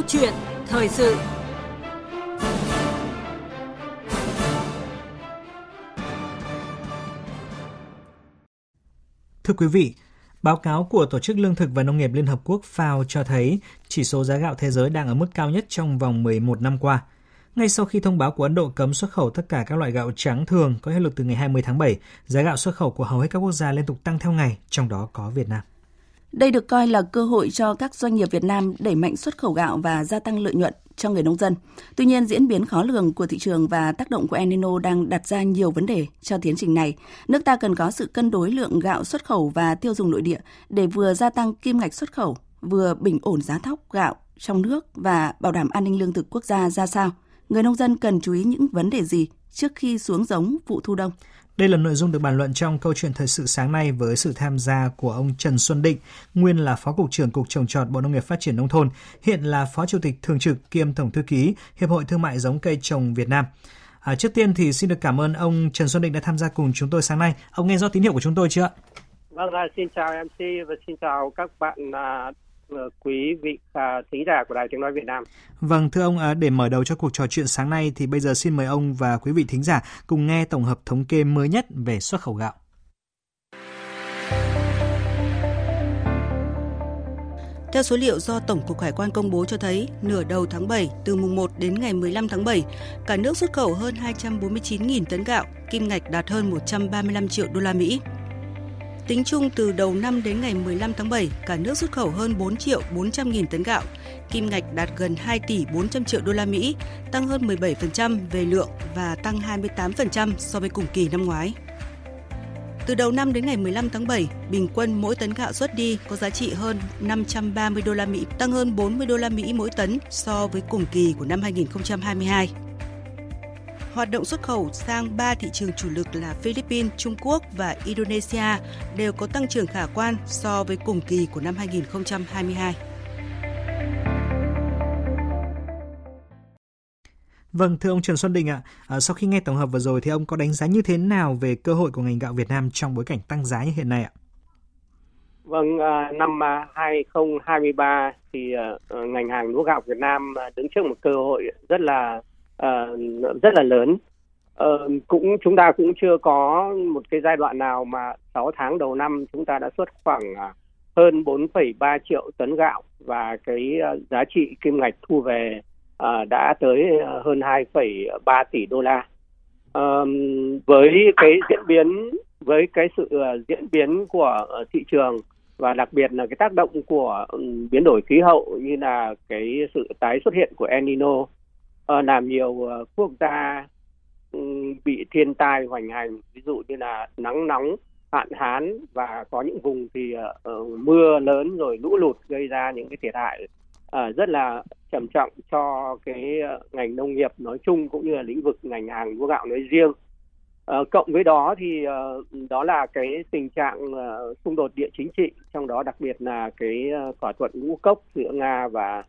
Câu chuyện thời sự Thưa quý vị, báo cáo của Tổ chức Lương thực và Nông nghiệp Liên Hợp Quốc FAO cho thấy chỉ số giá gạo thế giới đang ở mức cao nhất trong vòng 11 năm qua. Ngay sau khi thông báo của Ấn Độ cấm xuất khẩu tất cả các loại gạo trắng thường có hiệu lực từ ngày 20 tháng 7, giá gạo xuất khẩu của hầu hết các quốc gia liên tục tăng theo ngày, trong đó có Việt Nam. Đây được coi là cơ hội cho các doanh nghiệp Việt Nam đẩy mạnh xuất khẩu gạo và gia tăng lợi nhuận cho người nông dân. Tuy nhiên, diễn biến khó lường của thị trường và tác động của El Nino đang đặt ra nhiều vấn đề cho tiến trình này. Nước ta cần có sự cân đối lượng gạo xuất khẩu và tiêu dùng nội địa để vừa gia tăng kim ngạch xuất khẩu, vừa bình ổn giá thóc gạo trong nước và bảo đảm an ninh lương thực quốc gia ra sao. Người nông dân cần chú ý những vấn đề gì trước khi xuống giống vụ thu đông? Đây là nội dung được bàn luận trong câu chuyện thời sự sáng nay với sự tham gia của ông Trần Xuân Định, nguyên là Phó Cục trưởng Cục Trồng trọt Bộ Nông nghiệp Phát triển Nông thôn, hiện là Phó Chủ tịch Thường trực kiêm Tổng Thư ký Hiệp hội Thương mại giống cây trồng Việt Nam. À, trước tiên thì xin được cảm ơn ông Trần Xuân Định đã tham gia cùng chúng tôi sáng nay. Ông nghe rõ tín hiệu của chúng tôi chưa ạ? Vâng, xin chào MC và xin chào các bạn à, quý vị à, thính giả của Đài Tiếng Nói Việt Nam. Vâng, thưa ông, à, để mở đầu cho cuộc trò chuyện sáng nay thì bây giờ xin mời ông và quý vị thính giả cùng nghe tổng hợp thống kê mới nhất về xuất khẩu gạo. Theo số liệu do Tổng cục Hải quan công bố cho thấy, nửa đầu tháng 7, từ mùng 1 đến ngày 15 tháng 7, cả nước xuất khẩu hơn 249.000 tấn gạo, kim ngạch đạt hơn 135 triệu đô la Mỹ. Tính chung từ đầu năm đến ngày 15 tháng 7, cả nước xuất khẩu hơn 4 triệu 400 nghìn tấn gạo, kim ngạch đạt gần 2 tỷ 400 triệu đô la Mỹ, tăng hơn 17% về lượng và tăng 28% so với cùng kỳ năm ngoái. Từ đầu năm đến ngày 15 tháng 7, bình quân mỗi tấn gạo xuất đi có giá trị hơn 530 đô la Mỹ, tăng hơn 40 đô la Mỹ mỗi tấn so với cùng kỳ của năm 2022 hoạt động xuất khẩu sang ba thị trường chủ lực là Philippines, Trung Quốc và Indonesia đều có tăng trưởng khả quan so với cùng kỳ của năm 2022. Vâng, thưa ông Trần Xuân Đình ạ, à, sau khi nghe tổng hợp vừa rồi thì ông có đánh giá như thế nào về cơ hội của ngành gạo Việt Nam trong bối cảnh tăng giá như hiện nay ạ? Vâng, à, năm 2023 thì à, ngành hàng lúa gạo Việt Nam đứng trước một cơ hội rất là uh, rất là lớn uh, cũng chúng ta cũng chưa có một cái giai đoạn nào mà 6 tháng đầu năm chúng ta đã xuất khoảng uh, hơn 4,3 triệu tấn gạo và cái uh, giá trị kim ngạch thu về uh, đã tới uh, hơn 2,3 tỷ đô la. Uh, với cái diễn biến với cái sự uh, diễn biến của uh, thị trường và đặc biệt là cái tác động của um, biến đổi khí hậu như là cái sự tái xuất hiện của El Nino Ờ, làm nhiều ờ, quốc gia ừ, bị thiên tai hoành hành ví dụ như là nắng nóng hạn hán và có những vùng thì uh, mưa lớn rồi lũ lụt gây ra những cái thiệt hại uh, rất là trầm trọng cho cái uh, ngành nông nghiệp nói chung cũng như là lĩnh vực ngành hàng lúa gạo nói riêng. Uh, cộng với đó thì uh, đó là cái tình trạng uh, xung đột địa chính trị trong đó đặc biệt là cái uh, thỏa thuận ngũ cốc giữa nga và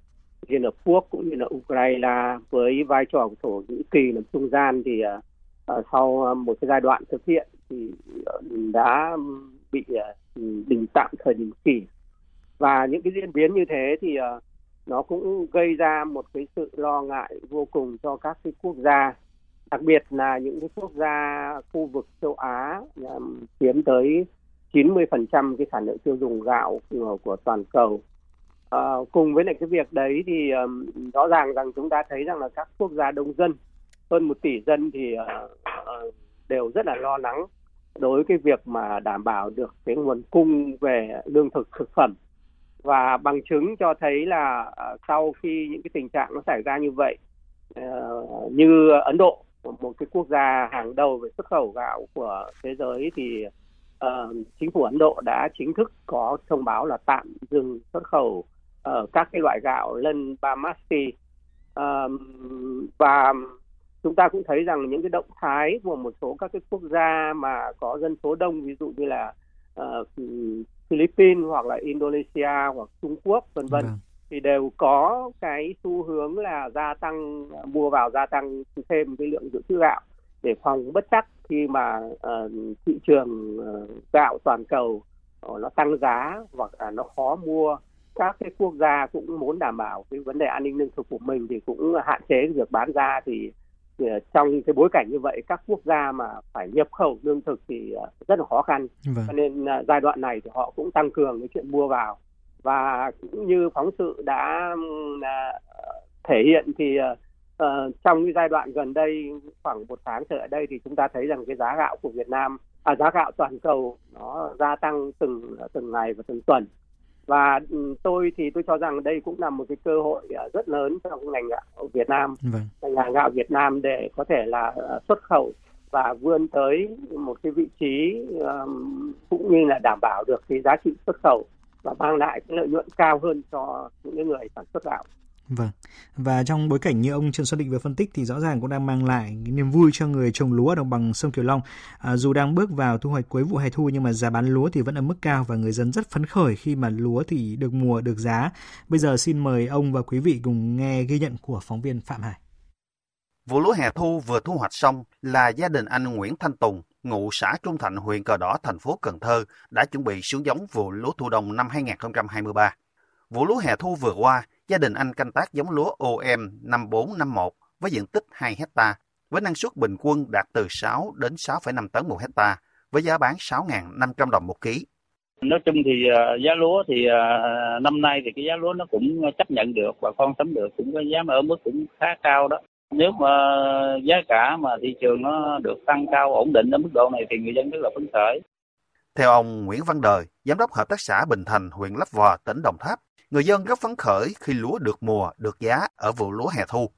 Liên Hợp Quốc cũng như là Ukraine với vai trò của Thổ Nhĩ Kỳ làm trung gian thì uh, sau à, một cái giai đoạn thực hiện thì ờ, đã bị uh, đình tạm thời đình chỉ. Và những cái diễn biến như thế thì uh, nó cũng gây ra một cái sự lo ngại vô cùng cho các cái quốc gia đặc biệt là những cái quốc gia khu vực châu Á chiếm tới 90% cái sản lượng tiêu dùng gạo của, của toàn cầu. Uh, cùng với lại cái việc đấy thì um, rõ ràng rằng chúng ta thấy rằng là các quốc gia đông dân hơn một tỷ dân thì uh, uh, đều rất là lo lắng đối với cái việc mà đảm bảo được cái nguồn cung về lương thực thực phẩm. Và bằng chứng cho thấy là uh, sau khi những cái tình trạng nó xảy ra như vậy uh, như Ấn Độ một cái quốc gia hàng đầu về xuất khẩu gạo của thế giới thì uh, chính phủ Ấn Độ đã chính thức có thông báo là tạm dừng xuất khẩu ở các cái loại gạo lân Bamasti uh, và chúng ta cũng thấy rằng những cái động thái của một số các cái quốc gia mà có dân số đông ví dụ như là uh, Philippines hoặc là Indonesia hoặc Trung Quốc vân vân vâng. thì đều có cái xu hướng là gia tăng mua vào gia tăng thêm cái lượng dự trữ gạo để phòng bất chắc khi mà uh, thị trường uh, gạo toàn cầu uh, nó tăng giá hoặc là nó khó mua các cái quốc gia cũng muốn đảm bảo cái vấn đề an ninh lương thực của mình thì cũng hạn chế việc bán ra thì, thì trong cái bối cảnh như vậy các quốc gia mà phải nhập khẩu lương thực thì rất là khó khăn. Vâng. cho nên giai đoạn này thì họ cũng tăng cường cái chuyện mua vào. Và cũng như phóng sự đã thể hiện thì uh, trong cái giai đoạn gần đây khoảng một tháng trở lại đây thì chúng ta thấy rằng cái giá gạo của Việt Nam à, giá gạo toàn cầu nó gia tăng từng từng ngày và từng tuần và ừ, tôi thì tôi cho rằng đây cũng là một cái cơ hội à, rất lớn trong ngành gạo Việt Nam vâng. ngành gạo Việt Nam để có thể là à, xuất khẩu và vươn tới một cái vị trí um, cũng như là đảm bảo được cái giá trị xuất khẩu và mang lại cái lợi nhuận cao hơn cho những người sản xuất gạo. Vâng. Và trong bối cảnh như ông Trần Xuân Định vừa phân tích thì rõ ràng cũng đang mang lại niềm vui cho người trồng lúa ở đồng bằng sông Kiều Long. À, dù đang bước vào thu hoạch cuối vụ hè thu nhưng mà giá bán lúa thì vẫn ở mức cao và người dân rất phấn khởi khi mà lúa thì được mùa được giá. Bây giờ xin mời ông và quý vị cùng nghe ghi nhận của phóng viên Phạm Hải. Vụ lúa hè thu vừa thu hoạch xong là gia đình anh Nguyễn Thanh Tùng, ngụ xã Trung Thạnh, huyện Cờ Đỏ, thành phố Cần Thơ đã chuẩn bị xuống giống vụ lúa thu đông năm 2023. Vụ lúa hè thu vừa qua, gia đình anh canh tác giống lúa OM 5451 với diện tích 2 hecta với năng suất bình quân đạt từ 6 đến 6,5 tấn một hecta với giá bán 6.500 đồng một ký. Nói chung thì uh, giá lúa thì uh, năm nay thì cái giá lúa nó cũng chấp nhận được, bà con sắm được cũng có giá mà ở mức cũng khá cao đó. Nếu mà giá cả mà thị trường nó được tăng cao ổn định ở mức độ này thì người dân rất là phấn khởi. Theo ông Nguyễn Văn Đời, Giám đốc Hợp tác xã Bình Thành, huyện Lấp Vò, tỉnh Đồng Tháp, người dân rất phấn khởi khi lúa được mùa, được giá ở vụ lúa hè thu.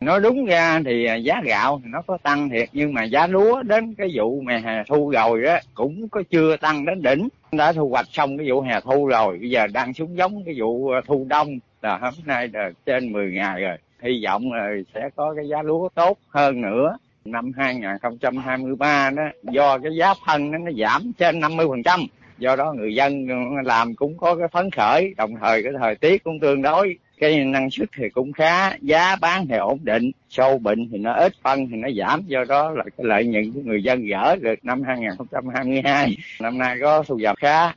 Nói đúng ra thì à, giá gạo thì nó có tăng thiệt nhưng mà giá lúa đến cái vụ mà hè thu rồi đó cũng có chưa tăng đến đỉnh. Đã thu hoạch xong cái vụ hè thu rồi, bây giờ đang xuống giống cái vụ à, thu đông là hôm nay là trên 10 ngày rồi. Hy vọng là sẽ có cái giá lúa tốt hơn nữa năm 2023 đó do cái giá phân nó, nó giảm trên 50% do đó người dân làm cũng có cái phấn khởi đồng thời cái thời tiết cũng tương đối cái năng suất thì cũng khá giá bán thì ổn định sâu bệnh thì nó ít phân thì nó giảm do đó là cái lợi nhuận của người dân gỡ được năm 2022 năm nay có thu nhập khá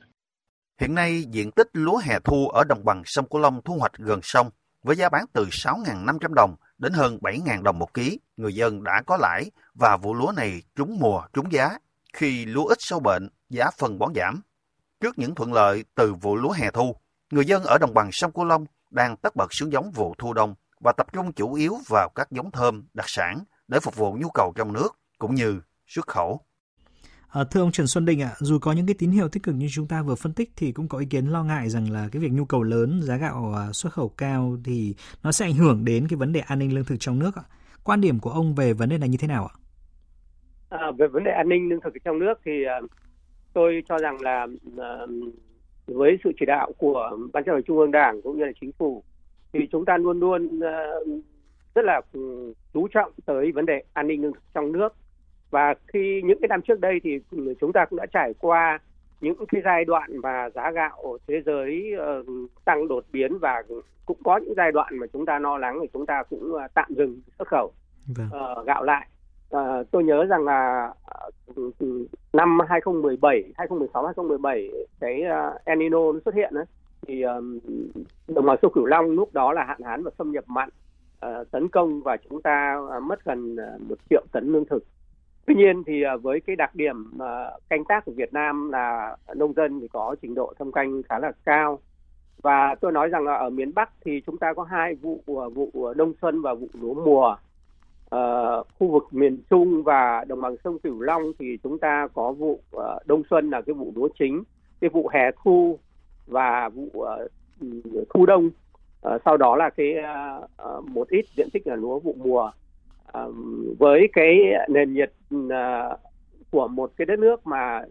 Hiện nay, diện tích lúa hè thu ở đồng bằng sông Cửu Long thu hoạch gần sông với giá bán từ 6.500 đồng đến hơn 7.000 đồng một ký. Người dân đã có lãi và vụ lúa này trúng mùa, trúng giá. Khi lúa ít sâu bệnh, giá phân bón giảm. Trước những thuận lợi từ vụ lúa hè thu, người dân ở đồng bằng sông Cửu Long đang tất bật xuống giống vụ thu đông và tập trung chủ yếu vào các giống thơm, đặc sản để phục vụ nhu cầu trong nước cũng như xuất khẩu. À, thưa ông Trần Xuân Đình ạ, à, dù có những cái tín hiệu tích cực như chúng ta vừa phân tích thì cũng có ý kiến lo ngại rằng là cái việc nhu cầu lớn, giá gạo à, xuất khẩu cao thì nó sẽ ảnh hưởng đến cái vấn đề an ninh lương thực trong nước ạ. Quan điểm của ông về vấn đề này như thế nào ạ? À, về vấn đề an ninh lương thực trong nước thì uh, tôi cho rằng là uh, với sự chỉ đạo của ban chấp hành trung ương đảng cũng như là chính phủ thì chúng ta luôn luôn uh, rất là ừ, chú trọng tới vấn đề an ninh trong nước. Và khi những cái năm trước đây thì chúng ta cũng đã trải qua những cái giai đoạn mà giá gạo ở thế giới uh, tăng đột biến và cũng có những giai đoạn mà chúng ta lo lắng thì chúng ta cũng uh, tạm dừng xuất khẩu uh, gạo lại À, tôi nhớ rằng là ờ, ừ, năm 2017, 2016, 2017 cái uh, El Nino nó xuất hiện đấy thì um, đồng bằng sông Cửu Long lúc đó là hạn hán và xâm nhập mặn uh, tấn công và chúng ta uh, mất gần uh, một triệu tấn lương thực. Tuy nhiên thì uh, với cái đặc điểm uh, canh tác của Việt Nam là nông dân thì có trình độ thâm canh khá là cao và tôi nói rằng là ở miền Bắc thì chúng ta có hai vụ uh, vụ đông xuân và vụ lúa mùa uh, khu vực miền Trung và đồng bằng sông Cửu Long thì chúng ta có vụ uh, đông xuân là cái vụ lúa chính, cái vụ hè thu và vụ uh, thu đông. Uh, sau đó là cái uh, một ít diện tích là lúa vụ mùa. Uh, với cái nền nhiệt uh, của một cái đất nước mà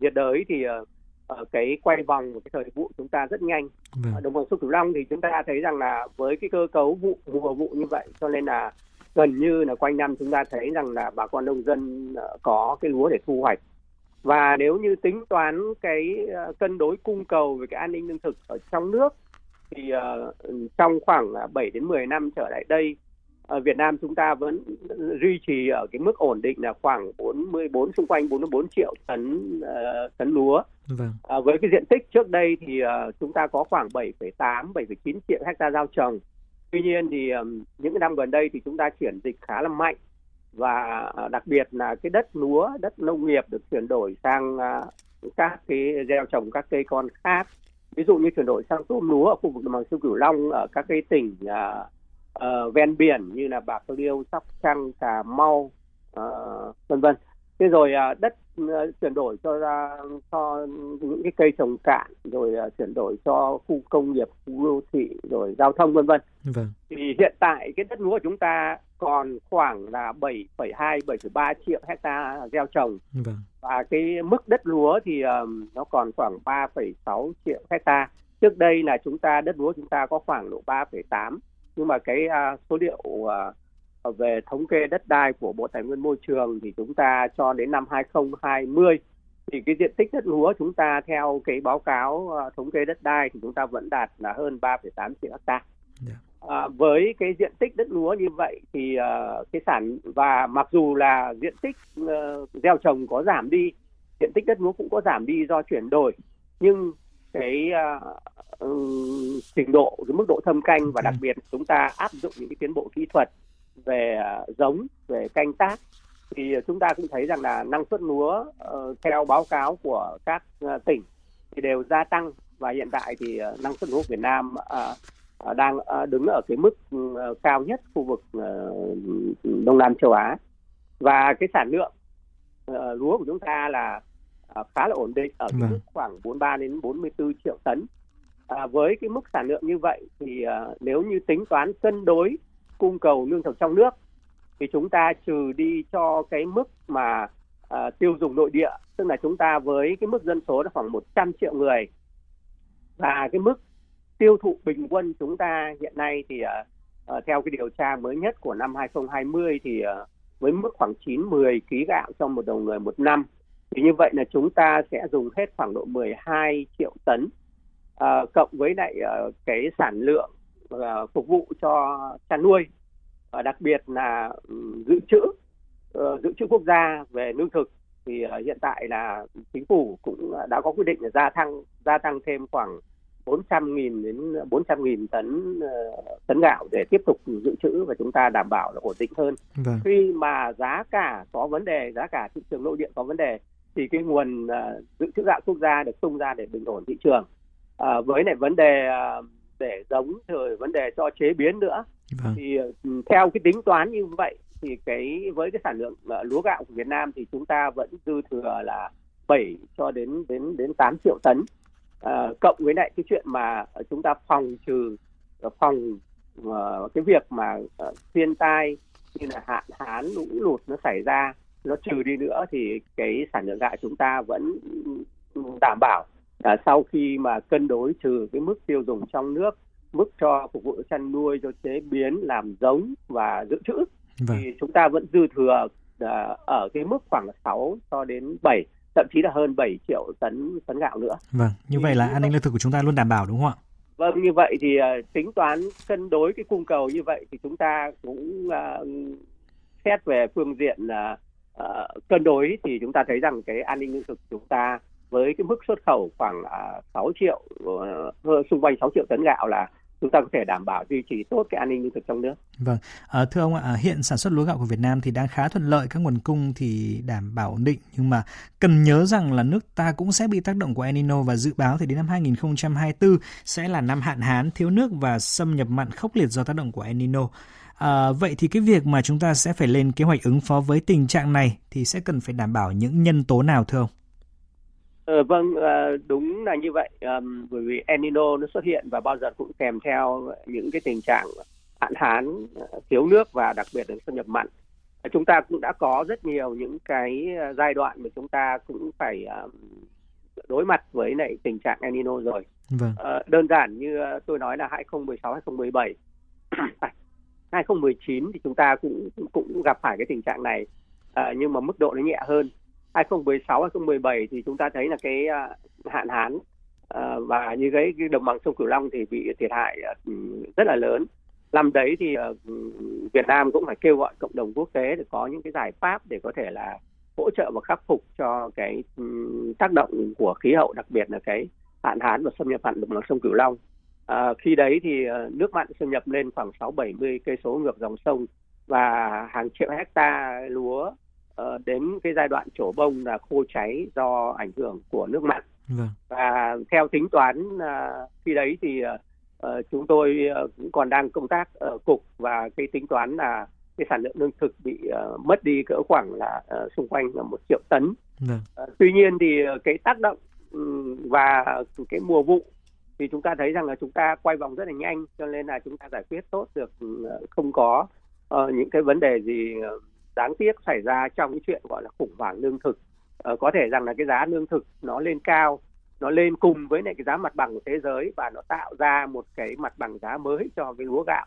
nhiệt đới thì uh, cái quay vòng của cái thời vụ chúng ta rất nhanh. Vâng. Ở đồng bằng sông Cửu Long thì chúng ta thấy rằng là với cái cơ cấu vụ mùa vụ như vậy cho nên là gần như là quanh năm chúng ta thấy rằng là bà con nông dân ờ, có cái lúa để thu hoạch và nếu như tính toán cái ờ, cân đối cung cầu về cái an ninh lương thực ở trong nước thì uh, trong khoảng 7 đến 10 năm trở lại đây ở Việt Nam chúng ta vẫn duy trì ở cái mức ổn định là khoảng 44 xung quanh 44 triệu tấn uh, tấn lúa. Vâng. À, với cái diện tích trước đây thì uh, chúng ta có khoảng 7,8 7,9 triệu hecta giao trồng. Tuy nhiên thì những cái năm gần đây thì chúng ta chuyển dịch khá là mạnh và ờ, đặc biệt là cái đất lúa, đất nông nghiệp được chuyển đổi sang ờ, các cái gieo trồng các cây con khác. Ví dụ như chuyển đổi sang tôm lúa ở khu vực đồng bằng sông Cửu Long ở các cái tỉnh uh, uh, ven biển như là bạc liêu sóc trăng cà mau uh, vân vân thế rồi uh, đất uh, chuyển đổi cho ra cho những cái cây trồng cạn rồi uh, chuyển đổi cho khu công nghiệp khu đô thị rồi giao thông vân vân vâng. thì hiện tại cái đất lúa của chúng ta còn khoảng là 7,2 7,3 triệu hecta gieo trồng vâng. và cái mức đất lúa thì nó còn khoảng 3,6 triệu hecta trước đây là chúng ta đất lúa chúng ta có khoảng độ 3,8 nhưng mà cái số liệu về thống kê đất đai của Bộ Tài nguyên Môi trường thì chúng ta cho đến năm 2020 thì cái diện tích đất lúa chúng ta theo cái báo cáo uh, thống kê đất đai thì chúng ta vẫn đạt là hơn 3,8 triệu hecta. Yeah. Dạ. À, với cái diện tích đất lúa như vậy thì uh, cái sản và mặc dù là diện tích uh, gieo trồng có giảm đi, diện tích đất lúa cũng có giảm đi do chuyển đổi, nhưng cái uh, trình độ cái mức độ thâm canh và đặc biệt chúng ta áp dụng những cái tiến bộ kỹ thuật về uh, giống về canh tác thì chúng ta cũng thấy rằng là năng suất lúa uh, theo báo cáo của các uh, tỉnh thì đều gia tăng và hiện tại thì uh, năng suất lúa Việt Nam uh, uh, đang đứng ở cái mức uh, cao nhất khu vực Đông Nam châu Á và cái sản lượng lúa của chúng ta là À, khá là ổn định ở vâng. mức khoảng 43 đến 44 triệu tấn. À, với cái mức sản lượng như vậy thì à, nếu như tính toán cân đối cung cầu lương thực trong nước thì chúng ta trừ đi cho cái mức mà à, tiêu dùng nội địa tức là chúng ta với cái mức dân số là khoảng 100 triệu người và cái mức tiêu thụ bình quân chúng ta hiện nay thì à, à theo cái điều tra mới nhất của năm 2020 thì à, với mức khoảng 9 10 kg gạo trong một đầu người một năm thì như vậy là chúng ta sẽ dùng hết khoảng độ 12 triệu tấn à, cộng với lại uh, cái sản lượng phục vụ cho chăn nuôi và đặc biệt là um, dự trữ uh, dự trữ quốc gia về lương thực thì uh, hiện tại là chính phủ cũng đã có quyết định là gia tăng gia tăng thêm khoảng 400.000 đến 400.000 tấn uh, tấn gạo để tiếp tục dự trữ và chúng ta đảm bảo là ổn định hơn. Vâng. Khi mà giá cả có vấn đề, giá cả thị trường nội địa có vấn đề thì cái nguồn dự trữ gạo quốc gia được tung ra để bình ổn thị trường uh, với lại vấn đề để giống rồi vấn đề cho chế biến nữa. Vâng. thì uh, theo cái tính toán như vậy thì cái với cái sản lượng uh, lúa gạo của Việt Nam thì chúng ta vẫn dư thừa là 7 cho đến đến đến 8 triệu tấn. Uh, cộng với lại cái chuyện mà chúng ta phòng trừ phòng uh, cái việc mà uh, thiên tai như là hạn hán lũ lụt nó xảy ra nó trừ đi nữa thì cái sản lượng gạo chúng ta vẫn đảm bảo là sau khi mà cân đối trừ cái mức tiêu dùng trong nước mức cho phục vụ chăn nuôi cho chế biến làm giống và dự trữ vâng. thì chúng ta vẫn dư thừa uh, ở cái mức khoảng 6 cho đến 7 thậm chí là hơn 7 triệu tấn tấn gạo nữa. Vâng, như thì vậy là an ninh lương thực của chúng ta luôn đảm bảo đúng không ạ? Vâng, như vậy thì uh, tính toán cân đối cái cung cầu như vậy thì chúng ta cũng uh, xét về phương diện uh, cân đối thì chúng ta thấy rằng cái an ninh lương thực chúng ta với cái mức xuất khẩu khoảng uh, 6 triệu uh, xung quanh 6 triệu tấn gạo là chúng ta có thể đảm bảo duy trì tốt cái an ninh lương thực trong nước. Vâng, à, thưa ông ạ, à, hiện sản xuất lúa gạo của Việt Nam thì đang khá thuận lợi, các nguồn cung thì đảm bảo ổn định, nhưng mà cần nhớ rằng là nước ta cũng sẽ bị tác động của El Nino và dự báo thì đến năm 2024 sẽ là năm hạn hán, thiếu nước và xâm nhập mặn khốc liệt do tác động của El Nino. À, vậy thì cái việc mà chúng ta sẽ phải lên kế hoạch ứng phó với tình trạng này thì sẽ cần phải đảm bảo những nhân tố nào thưa ông? Ờ, vâng, à, đúng là như vậy. Bởi vì El Nino nó xuất hiện và bao giờ cũng kèm theo những cái tình trạng hạn hán, thiếu nước và đặc biệt là xâm nhập mặn. À, chúng ta cũng đã có rất nhiều những cái giai đoạn mà chúng ta cũng phải đối mặt với lại tình trạng El Nino rồi. Vâng. Đơn giản như tôi nói là 2016 2017 2019 thì chúng ta cũng cũng gặp phải cái tình trạng này nhưng mà mức độ nó nhẹ hơn 2016 2017 thì chúng ta thấy là cái à, hạn hán à, và như cái, cái đồng bằng sông Cửu Long thì bị thiệt hại à, rất là lớn năm đấy thì Việt Nam cũng phải kêu gọi cộng đồng quốc tế để có những cái giải pháp để có thể là hỗ trợ và khắc phục cho cái tác động của khí hậu đặc biệt là cái hạn hán và xâm nhập hạn đồng bằng sông Cửu Long. À, khi đấy thì nước mặn xâm nhập lên khoảng 6 70 cây số ngược dòng sông và hàng triệu hecta lúa đến cái giai đoạn trổ bông là khô cháy do ảnh hưởng của nước mặn. Vâng. Và theo tính toán uh, khi đấy thì uh, chúng tôi uh, cũng còn đang công tác ở cục và cái tính toán là cái sản lượng lương thực bị uh, mất đi cỡ khoảng là uh, xung quanh là một triệu tấn. Vâng. Uh, tuy nhiên thì uh, cái tác động um, và cái mùa vụ thì chúng ta thấy rằng là chúng ta quay vòng rất là nhanh cho nên là chúng ta giải quyết tốt được uh, không có uh, những cái vấn đề gì đáng tiếc xảy ra trong cái chuyện gọi là khủng hoảng lương thực. Ờ, có thể rằng là cái giá lương thực nó lên cao nó lên cùng với lại cái giá mặt bằng của thế giới và nó tạo ra một cái mặt bằng giá mới cho cái lúa gạo.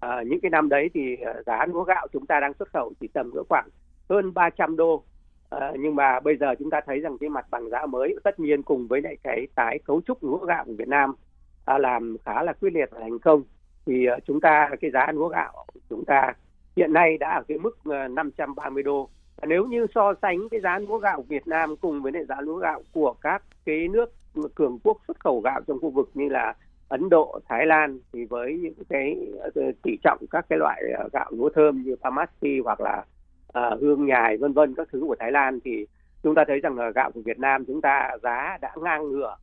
À, những cái năm đấy thì ờ, giá lúa gạo chúng ta đang xuất khẩu chỉ tầm cỡ khoảng hơn 300 đô. À, nhưng mà bây giờ chúng ta thấy rằng cái mặt bằng giá mới tất nhiên cùng với lại cái tái cấu trúc lúa gạo của Việt Nam à, làm khá là quyết liệt và thành công. Thì chúng ta cái giá lúa gạo chúng ta hiện nay đã ở cái mức 530 đô nếu như so sánh cái giá lúa gạo Việt Nam cùng với lại giá lúa gạo của các cái nước cường quốc xuất khẩu gạo trong khu vực như là Ấn Độ, Thái Lan thì với những cái ờ, tỷ trọng các cái loại ờ, gạo lúa thơm như Pamasi hoặc là uh, hương nhài vân vân các thứ của Thái Lan thì chúng ta thấy rằng là gạo của Việt Nam chúng ta giá đã ngang ngửa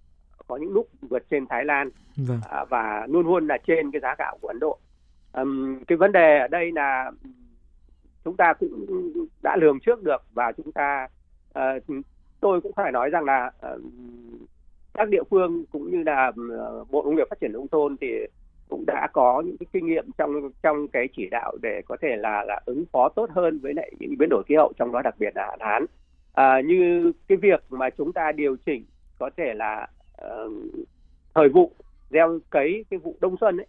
có những lúc vượt trên Thái Lan vâng. uh, và luôn luôn là trên cái giá gạo của Ấn Độ. Um, cái vấn đề ở đây là chúng ta cũng đã lường trước được và chúng ta uh, tôi cũng phải nói rằng là uh, các địa phương cũng như là uh, bộ nông nghiệp phát triển nông thôn thì cũng đã có những cái kinh nghiệm trong trong cái chỉ đạo để có thể là là ứng phó tốt hơn với lại những biến đổi khí hậu trong đó đặc biệt là hạn hán. À, như cái việc mà chúng ta điều chỉnh có thể là uh, thời vụ gieo cấy cái vụ đông xuân ấy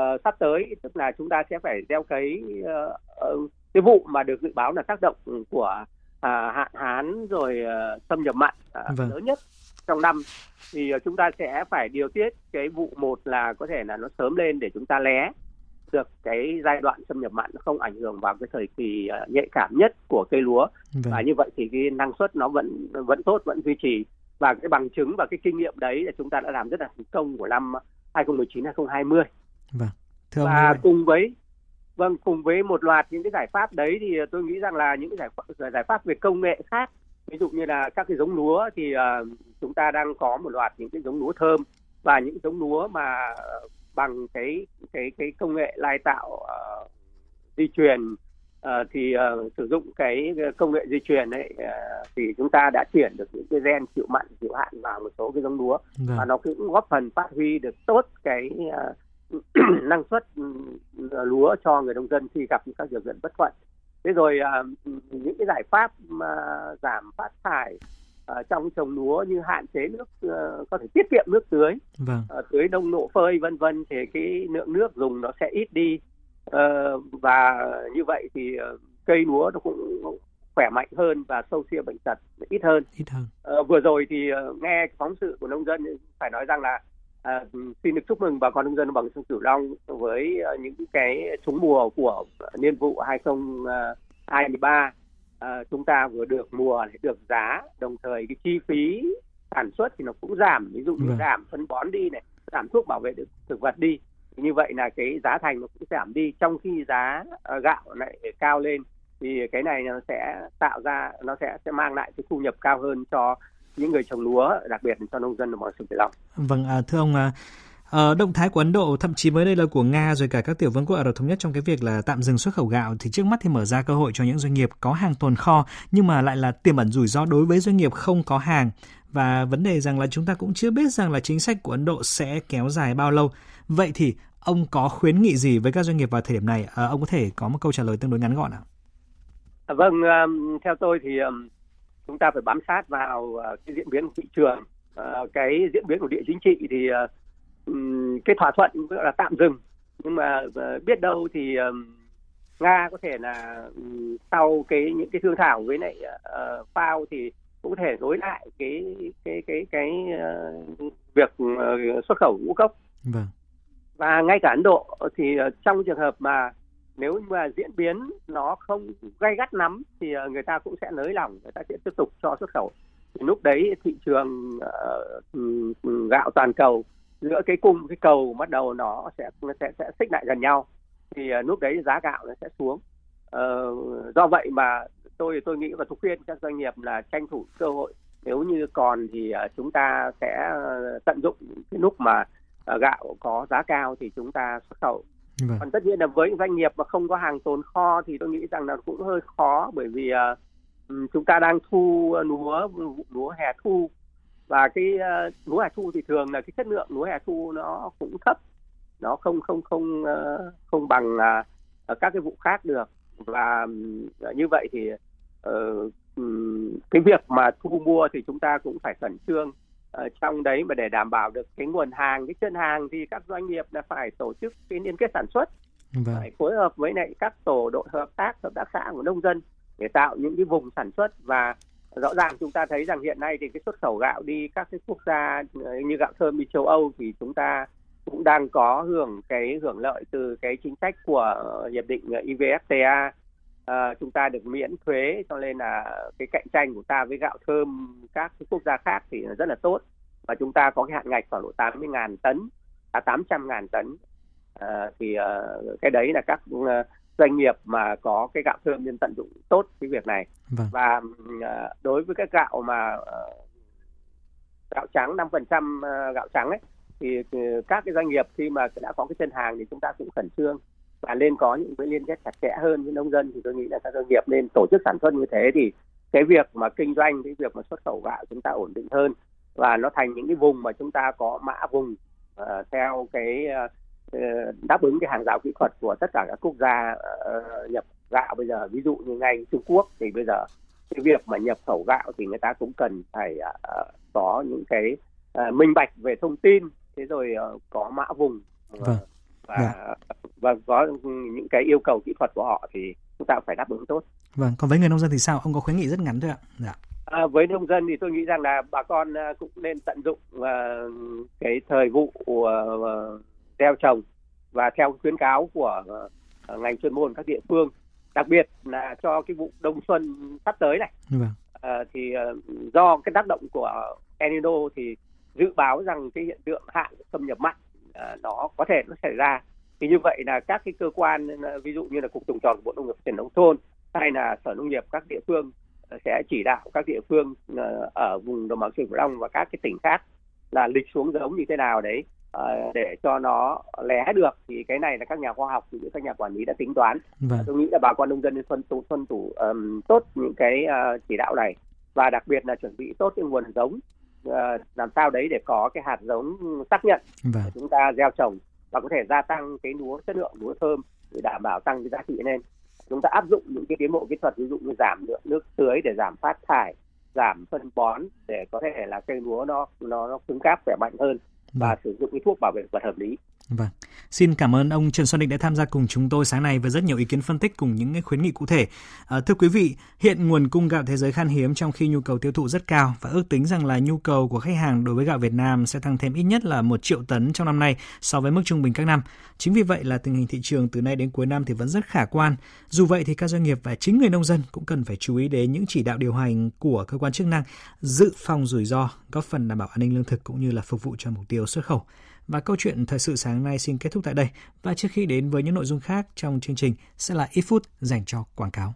uh, sắp tới tức là chúng ta sẽ phải gieo cấy uh, uh, cái vụ mà được dự báo là tác động của uh, hạn hán rồi uh, xâm nhập mặn uh, vâng. lớn nhất trong năm thì uh, chúng ta sẽ phải điều tiết cái vụ một là có thể là nó sớm lên để chúng ta lé được cái giai đoạn xâm nhập mặn nó không ảnh hưởng vào cái thời kỳ nhạy cảm nhất của cây lúa vâng. và như vậy thì cái năng suất nó vẫn vẫn tốt vẫn duy trì và cái bằng chứng và cái kinh nghiệm đấy là chúng ta đã làm rất là thành công của năm 2019 2020 Vâng. Thưa ông và cùng với vâng cùng với một loạt những cái giải pháp đấy thì tôi nghĩ rằng là những cái giải pháp giải pháp về công nghệ khác ví dụ như là các cái giống lúa thì uh, chúng ta đang có một loạt những cái giống lúa thơm và những giống lúa mà bằng cái cái cái công nghệ lai tạo uh, di truyền uh, thì uh, sử dụng cái công nghệ di truyền ấy uh, thì chúng ta đã chuyển được những cái gen chịu mặn chịu hạn vào một số cái giống lúa vâng. và nó cũng góp phần phát huy được tốt cái uh, năng suất ừ, lúa cho người nông dân khi gặp những các điều kiện bất thuận thế rồi à, những cái giải pháp mà giảm phát thải à, trong trồng lúa như hạn chế nước à, có thể tiết kiệm nước tưới vâng. à, tưới đông nộ phơi vân vân thì cái lượng nước dùng nó sẽ ít đi à, và như vậy thì cây lúa nó cũng khỏe mạnh hơn và sâu xia bệnh tật ít hơn. Ít hơn. Vừa rồi thì nghe phóng sự của nông dân phải nói rằng là À, xin được chúc mừng bà con nông dân bằng sông Cửu Long với uh, những cái trúng mùa của niên vụ 2023 à, chúng ta vừa được mùa để được giá đồng thời cái chi phí sản xuất thì nó cũng giảm. Ví dụ như vâng. giảm phân bón đi này giảm thuốc bảo vệ thực vật đi như vậy là cái giá thành nó cũng giảm đi. Trong khi giá uh, gạo lại cao lên thì cái này nó sẽ tạo ra nó sẽ sẽ mang lại cái thu nhập cao hơn cho những người trồng lúa, đặc biệt cho nông dân đồng bằng sông Cửu Long. Vâng, à, thưa ông, à, Ờ, động thái của Ấn Độ, thậm chí mới đây là của Nga rồi cả các tiểu vương quốc Ả Rập thống nhất trong cái việc là tạm dừng xuất khẩu gạo thì trước mắt thì mở ra cơ hội cho những doanh nghiệp có hàng tồn kho nhưng mà lại là tiềm ẩn rủi ro đối với doanh nghiệp không có hàng và vấn đề rằng là chúng ta cũng chưa biết rằng là chính sách của Ấn Độ sẽ kéo dài bao lâu. Vậy thì ông có khuyến nghị gì với các doanh nghiệp vào thời điểm này? À, ông có thể có một câu trả lời tương đối ngắn gọn ạ? À, vâng, theo tôi thì chúng ta phải bám sát vào uh, cái diễn biến của thị trường uh, cái diễn biến của địa chính trị thì uh, cái thỏa thuận gọi là tạm dừng. Nhưng mà uh, biết đâu thì nga có thể là sau cái những cái thương thảo với lại uh, phao thì cũng có thể nối lại cái cái cái cái uh, việc uh, xuất khẩu ngũ cốc. Vâng. Và ngay cả Ấn Độ thì trong trường hợp mà nếu mà diễn biến nó không gay gắt lắm thì ờ, người ta cũng sẽ nới lỏng người ta sẽ tiếp tục cho xuất khẩu. Thì lúc đấy thị trường uh, gạo toàn cầu giữa cái cung cái cầu bắt đầu nó sẽ sẽ sẽ xích lại gần nhau. Thì uh, lúc đấy giá gạo nó sẽ xuống. Uh, do vậy mà tôi tôi nghĩ và tôi khuyên các doanh nghiệp là tranh thủ cơ hội. Nếu như còn thì uh, chúng ta sẽ tận dụng cái lúc mà uh, gạo có giá cao thì chúng ta xuất khẩu vâng. còn tất nhiên là với doanh nghiệp mà không có hàng tồn kho thì tôi nghĩ rằng là cũng hơi khó bởi vì uh, chúng ta đang thu à, lúa lúa hè thu. Và cái uh, lúa hè thu thì thường là cái chất lượng lúa hè thu nó cũng thấp. Nó không không không uh, không bằng uh, các cái vụ khác được. Và uh, như vậy thì uh, cái việc mà thu mua thì chúng ta cũng phải khẩn trương uh, trong đấy mà để đảm bảo được cái nguồn hàng cái chân hàng thì các doanh nghiệp là phải tổ chức cái liên kết sản xuất. Vâng. phải phối hợp với lại các tổ đội hợp tác hợp tác xã của nông dân để tạo những cái vùng sản xuất. Và rõ ràng chúng ta thấy rằng hiện nay thì cái xuất khẩu gạo đi các cái quốc gia ờ, như gạo thơm đi châu Âu thì chúng ta cũng đang có hưởng cái hưởng lợi từ cái chính sách của hiệp định EVFTA à, chúng ta được miễn thuế cho nên là cái cạnh tranh của ta với gạo thơm các quốc gia khác thì rất là tốt. Và chúng ta có cái hạn ngạch khoảng độ 80.000 tấn à 800.000 tấn. À, thì uh, cái đấy là các uh, doanh nghiệp mà có cái gạo thơm nên tận dụng tốt cái việc này. Vâng. và uh, đối với cái gạo mà uh, gạo trắng 5% uh, gạo trắng ấy thì uh, các cái doanh nghiệp khi mà đã có cái chân hàng thì chúng ta cũng khẩn trương và nên có những cái liên kết chặt chẽ hơn với nông dân thì tôi nghĩ là các doanh nghiệp nên tổ chức sản xuất như thế thì cái việc mà kinh doanh cái việc mà xuất khẩu gạo chúng ta ổn định hơn. Và nó thành những cái vùng mà chúng ta có mã vùng uh, theo cái uh, đáp ứng cái hàng rào kỹ thuật của tất cả các quốc gia uh, nhập gạo bây giờ. Ví dụ như ngay Trung Quốc thì bây giờ cái việc mà nhập khẩu gạo thì người ta cũng cần phải uh, có những cái uh, minh bạch về thông tin. Thế rồi uh, có mã vùng uh, vâng và vâng. và có những cái yêu cầu kỹ thuật của họ thì chúng ta phải đáp ứng tốt. Vâng, còn với người nông dân thì sao? Ông có khuyến nghị rất ngắn thôi ạ. Dạ. À, với nông dân thì tôi nghĩ rằng là bà con uh, cũng nên tận dụng uh, cái thời vụ uh, gieo trồng và theo khuyến cáo của uh, ngành chuyên môn các địa phương đặc biệt là cho cái vụ đông xuân sắp tới này vâng. uh, thì uh, do cái tác động của El Nino thì dự báo rằng cái hiện tượng hạn xâm nhập mặn nó có thể nó xảy ra. Thì như vậy là các cái cơ quan ví dụ như là cục trồng trọt của bộ nông nghiệp phát triển nông thôn hay là sở nông nghiệp các địa phương sẽ chỉ đạo các địa phương ở vùng đồng bằng sông cửu long và các cái tỉnh khác là lịch xuống giống như thế nào đấy Ờ, để cho nó lé được. Thì cái này là các nhà khoa học cũng như các nhà quản lý đã tính toán. Vâng. tôi nghĩ là bà con nông dân nên tuân thủ tuân thủ um, tốt những cái uh, chỉ đạo này và đặc biệt là chuẩn bị tốt cái nguồn giống làm sao đấy để có cái hạt giống xác nhận vâng. để chúng ta gieo trồng và có thể gia tăng cái lúa chất lượng lúa thơm để đảm bảo tăng cái giá trị lên chúng ta áp dụng những cái tiến bộ kỹ thuật ví dụ như giảm lượng nước tưới để giảm phát thải giảm phân bón để có thể là cây lúa nó nó nó cứng cáp khỏe mạnh hơn và vâng. sử dụng cái thuốc bảo vệ thực vật hợp lý. Vâng. Xin cảm ơn ông Trần Xuân Định đã tham gia cùng chúng tôi sáng nay với rất nhiều ý kiến phân tích cùng những khuyến nghị cụ thể. À, thưa quý vị, hiện nguồn cung gạo thế giới khan hiếm trong khi nhu cầu tiêu thụ rất cao và ước tính rằng là nhu cầu của khách hàng đối với gạo Việt Nam sẽ tăng thêm ít nhất là 1 triệu tấn trong năm nay so với mức trung bình các năm. Chính vì vậy là tình hình thị trường từ nay đến cuối năm thì vẫn rất khả quan. Dù vậy thì các doanh nghiệp và chính người nông dân cũng cần phải chú ý đến những chỉ đạo điều hành của cơ quan chức năng dự phòng rủi ro, góp phần đảm bảo an ninh lương thực cũng như là phục vụ cho mục tiêu xuất khẩu. Và câu chuyện thời sự sáng nay xin kết thúc tại đây. Và trước khi đến với những nội dung khác trong chương trình, sẽ là ít phút dành cho quảng cáo.